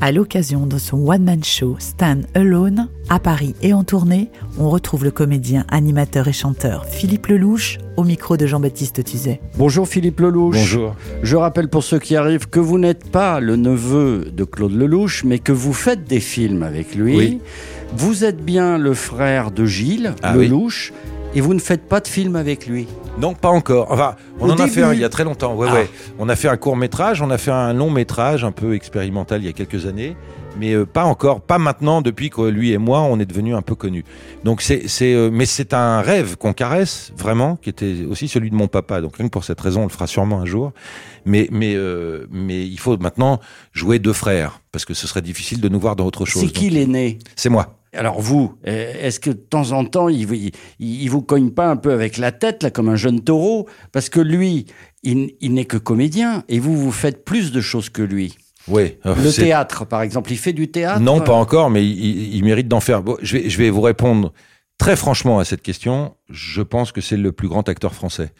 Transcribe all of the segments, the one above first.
À l'occasion de son one-man show Stan Alone, à Paris et en tournée, on retrouve le comédien, animateur et chanteur Philippe Lelouch au micro de Jean-Baptiste Tuzet. Bonjour Philippe Lelouch. Bonjour. Je rappelle pour ceux qui arrivent que vous n'êtes pas le neveu de Claude Lelouch, mais que vous faites des films avec lui. Oui. Vous êtes bien le frère de Gilles Ah oui. Et vous ne faites pas de film avec lui. Non, pas encore. Enfin, on Au en a fait un il y a très longtemps. Ouais, Ah. ouais. On a fait un court métrage, on a fait un long métrage un peu expérimental il y a quelques années, mais euh, pas encore, pas maintenant. Depuis que lui et moi, on est devenus un peu connus. Donc c'est, c'est, euh, mais c'est un rêve qu'on caresse vraiment, qui était aussi celui de mon papa. Donc rien que pour cette raison, on le fera sûrement un jour. Mais, mais, euh, mais il faut maintenant jouer deux frères parce que ce serait difficile de nous voir dans autre chose. C'est qui l'aîné? C'est moi. Alors vous, euh, est-ce que de temps en temps, il, vous- il, il vous cogne pas un peu avec la tête, là, comme un jeune taureau Parce que lui, il, il n'est que comédien, et vous, vous faites plus de choses que lui. Oui. Le théâtre, par exemple, il fait du théâtre Non, pas encore, mais il, il- il mérite d'en faire. Bon, je, vais, je vais vous répondre très franchement à cette question. Je pense que c'est le plus grand acteur français.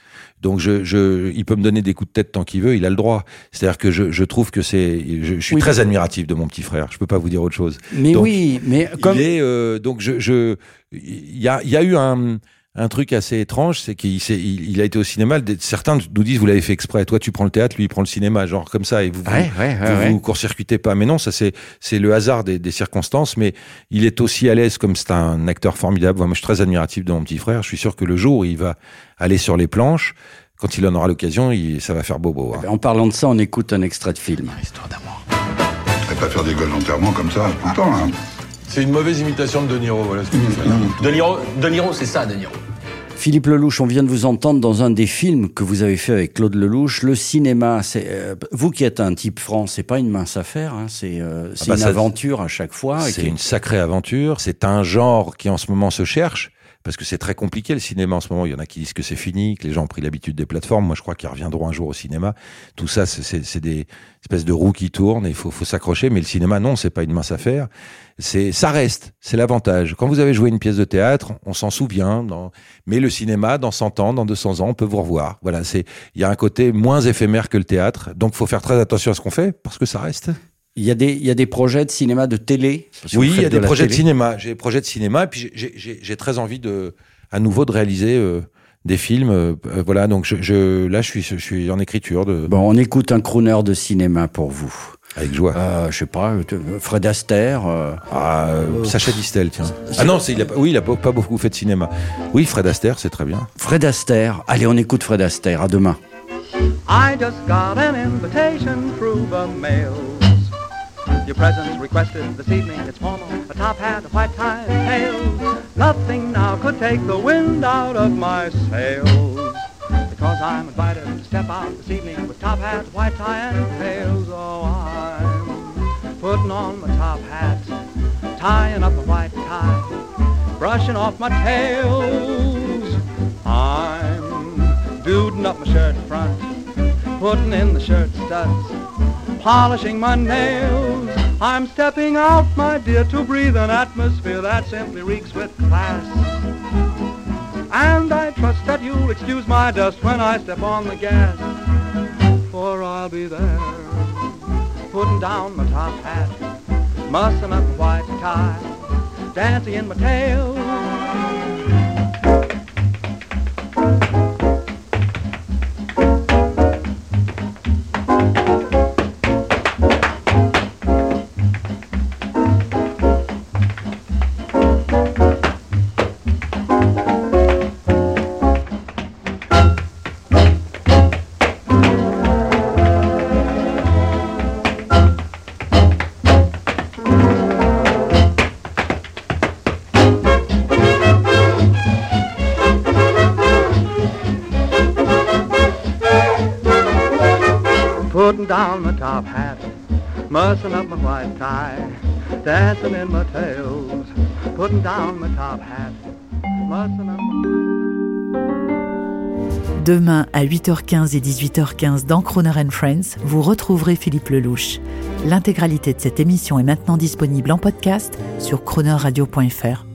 Donc, je, je, il peut me donner des coups de tête tant qu'il veut, il a le droit. C'est-à-dire que je, je trouve que c'est. Je, je suis Oui, très admiratif de mon petit frère. Je peux pas vous dire autre chose. Mais Donc, oui, mais comme... Il est, euh, donc, je, je, il y a, il y a eu un, un truc assez étrange, c'est qu'il s'est- il, il a été au cinéma. Des- Certains nous disent, vous l'avez fait exprès. Toi, tu prends le théâtre, lui, il prend le cinéma, genre comme ça, et vous, vous- Ouais, ouais, ouais, vous ouais. vous court-circuitez pas. Mais non, ça c'est c'est le hasard des, des circonstances. Mais il est aussi à l'aise comme c'est un acteur formidable. Moi, je suis très admiratif de mon petit frère. Je suis sûr que le jour où il va aller sur les planches, quand il en aura l'occasion, ça va faire bobo. hein. En parlant de ça, on écoute un extrait de film. Je vais pas faire des gueules d'enterrement comme ça tout le temps. Hein. C'est une mauvaise imitation de De Niro, voilà ce que tu fais. De Niro, de Niro c'est ça, De Niro. Philippe Lelouch, on vient de vous entendre dans un des films que vous avez fait avec Claude Lelouch. Le cinéma, c'est euh, vous qui êtes un type franc, c'est pas une mince affaire. Hein, c'est euh, c'est bah une ça- aventure à chaque fois. C'est qui- une sacrée aventure. C'est un genre qui en ce moment se cherche. Parce que c'est très compliqué le cinéma en ce moment. Il y en a qui disent que c'est fini, que les gens ont pris l'habitude des plateformes. Moi, je crois qu'ils reviendront un jour au cinéma. Tout ça, c'est- des espèces de roues qui tournent et il faut, s'accrocher. Mais le cinéma, non, c'est pas une mince affaire. C'est, ça reste. C'est l'avantage. Quand vous avez joué une pièce de théâtre, on s'en souvient. Mais le cinéma, dans 100 ans, dans 200 ans, on peut vous revoir. Voilà. C'est, il y a un côté moins éphémère que le théâtre. Donc, faut faire très attention à ce qu'on fait parce que ça reste. Il y a des il y a des projets de cinéma de télé? Oui, il y a des projets de cinéma. J'ai des projets de cinéma et puis j'ai- très envie de, à nouveau, de réaliser euh, des films. euh, euh, voilà, donc je, je, là, je suis, je suis en écriture de, Bon, on écoute un crooner de cinéma pour vous. avec joie. Euh, je sais pas, Fred Astaire. euh, Ah, euh, Sacha Distel, tiens. Ah non, il a, pas- oui, il a pas, pas beaucoup fait de cinéma. Oui, Fred Astaire, c'est très bien. Fred Astaire. Allez, on écoute Fred Astaire. À demain. I just got an invitation through the mail. Your presence requested this evening, it's formal, a top hat, a white tie, and tails. Nothing now could take the wind out of my sails. Because I'm invited to step out this evening with top hat, white tie, and tails. Oh, I'm putting on my top hat, tying up my white tie, brushing off my tails. I'm duding up my shirt front, putting in the shirt studs, polishing my nails. I'm stepping out, my dear, to breathe an atmosphere that simply reeks with class. And I trust that you'll excuse my dust when I step on the gas, for I'll be there, putting down my top hat, mussing up my white tie, dancing in my tail. Down top hat, up my white tie, dancing in putting down top hat. Demain à 8h15 et 18h15 dans Croner and Friends, vous retrouverez Philippe Lelouch. L'intégralité de cette émission est maintenant disponible en podcast sur cronerradio.fr.